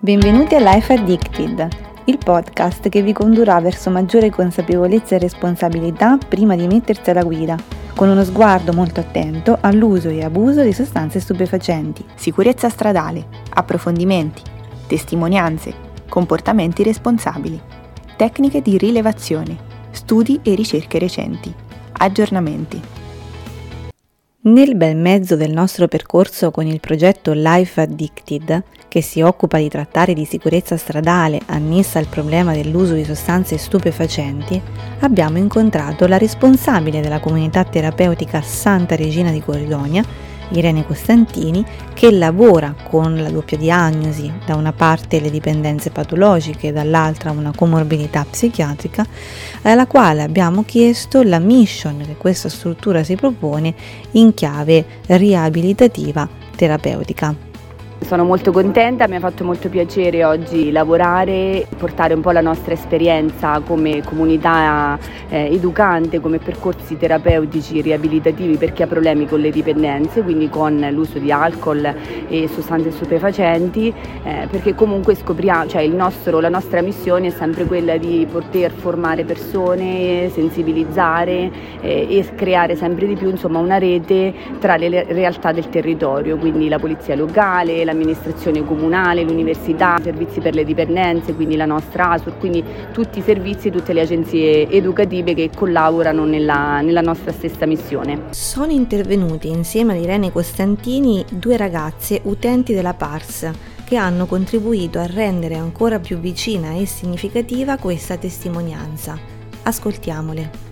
Benvenuti a Life Addicted, il podcast che vi condurrà verso maggiore consapevolezza e responsabilità prima di mettersi alla guida, con uno sguardo molto attento all'uso e abuso di sostanze stupefacenti. Sicurezza stradale, approfondimenti, testimonianze, comportamenti responsabili, tecniche di rilevazione, studi e ricerche recenti, aggiornamenti. Nel bel mezzo del nostro percorso con il progetto Life Addicted, che si occupa di trattare di sicurezza stradale annessa al problema dell'uso di sostanze stupefacenti, abbiamo incontrato la responsabile della comunità terapeutica Santa Regina di Cordonia, Irene Costantini, che lavora con la doppia diagnosi, da una parte le dipendenze patologiche, dall'altra una comorbidità psichiatrica, alla quale abbiamo chiesto la mission che questa struttura si propone in chiave riabilitativa terapeutica. Sono molto contenta, mi ha fatto molto piacere oggi lavorare, portare un po' la nostra esperienza come comunità eh, educante, come percorsi terapeutici riabilitativi per chi ha problemi con le dipendenze, quindi con l'uso di alcol e sostanze stupefacenti, eh, perché comunque scopriamo, cioè nostro, la nostra missione è sempre quella di poter formare persone, sensibilizzare eh, e creare sempre di più insomma, una rete tra le realtà del territorio, quindi la polizia locale, l'amministrazione comunale, l'università, i servizi per le dipendenze, quindi la nostra ASUR, quindi tutti i servizi, tutte le agenzie educative che collaborano nella, nella nostra stessa missione. Sono intervenuti insieme ad Irene Costantini due ragazze utenti della PARS che hanno contribuito a rendere ancora più vicina e significativa questa testimonianza. Ascoltiamole.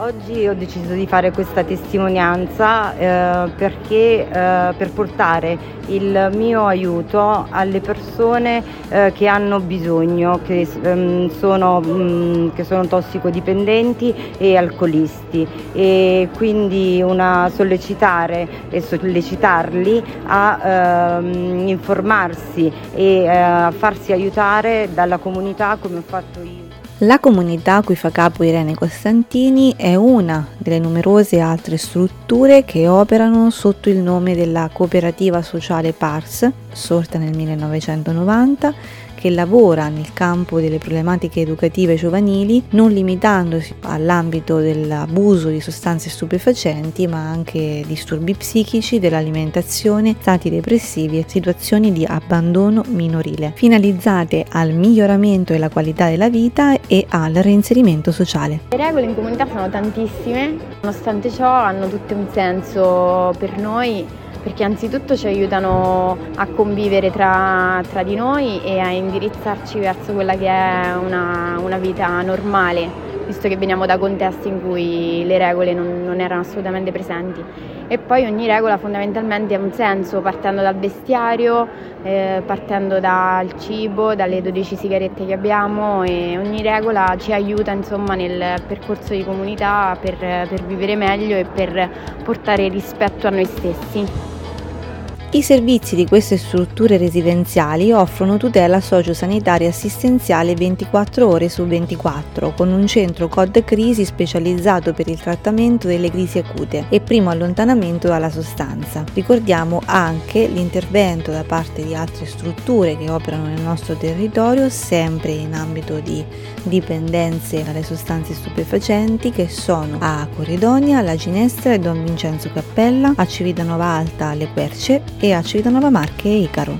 Oggi ho deciso di fare questa testimonianza eh, perché eh, per portare il mio aiuto alle persone eh, che hanno bisogno, che, ehm, sono, mh, mm, che, sono, tossicodipendenti e alcolisti e quindi una sollecitare e sollecitarli a ehm, informarsi e eh, a farsi aiutare dalla comunità come ho fatto io. La comunità a cui fa capo Irene Costantini è una delle numerose altre strutture che operano sotto il nome della cooperativa sociale PARS, sorta nel 1990 che lavora nel campo delle problematiche educative giovanili, non limitandosi all'ambito dell'abuso di sostanze stupefacenti, ma anche disturbi psichici, dell'alimentazione, stati depressivi e situazioni di abbandono minorile, finalizzate al miglioramento della qualità della vita e al reinserimento sociale. Le regole in comunità sono tantissime, nonostante ciò hanno tutte un senso per noi perché anzitutto ci aiutano a convivere tra, tra di noi e a indirizzarci verso quella che è una, una, vita normale, visto che veniamo da contesti in cui le regole non, non erano assolutamente presenti. E poi ogni regola fondamentalmente ha un senso, partendo dal vestiario, eh, partendo dal cibo, dalle 12 sigarette che abbiamo e ogni regola ci aiuta insomma, nel percorso di comunità per, per vivere meglio e per portare rispetto a noi stessi. I servizi di queste strutture residenziali offrono tutela sociosanitaria assistenziale 24 ore su 24, con un centro COD crisi specializzato per il trattamento delle crisi acute e primo allontanamento dalla sostanza. Ricordiamo anche l'intervento da parte di altre strutture che operano nel nostro territorio, sempre in ambito di dipendenze dalle sostanze stupefacenti, che sono a Corridonia, La Ginestra e Don Vincenzo Cappella, a Civitanova Alta, Le Querce e a Civitanova Marche e Icaro.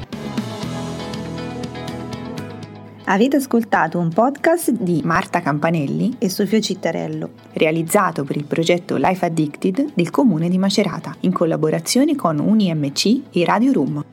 Avete ascoltato un podcast di Marta Campanelli e Sofia Cittarello, realizzato per il progetto Life Addicted del comune di Macerata, in collaborazione con UniMC e Radio Room.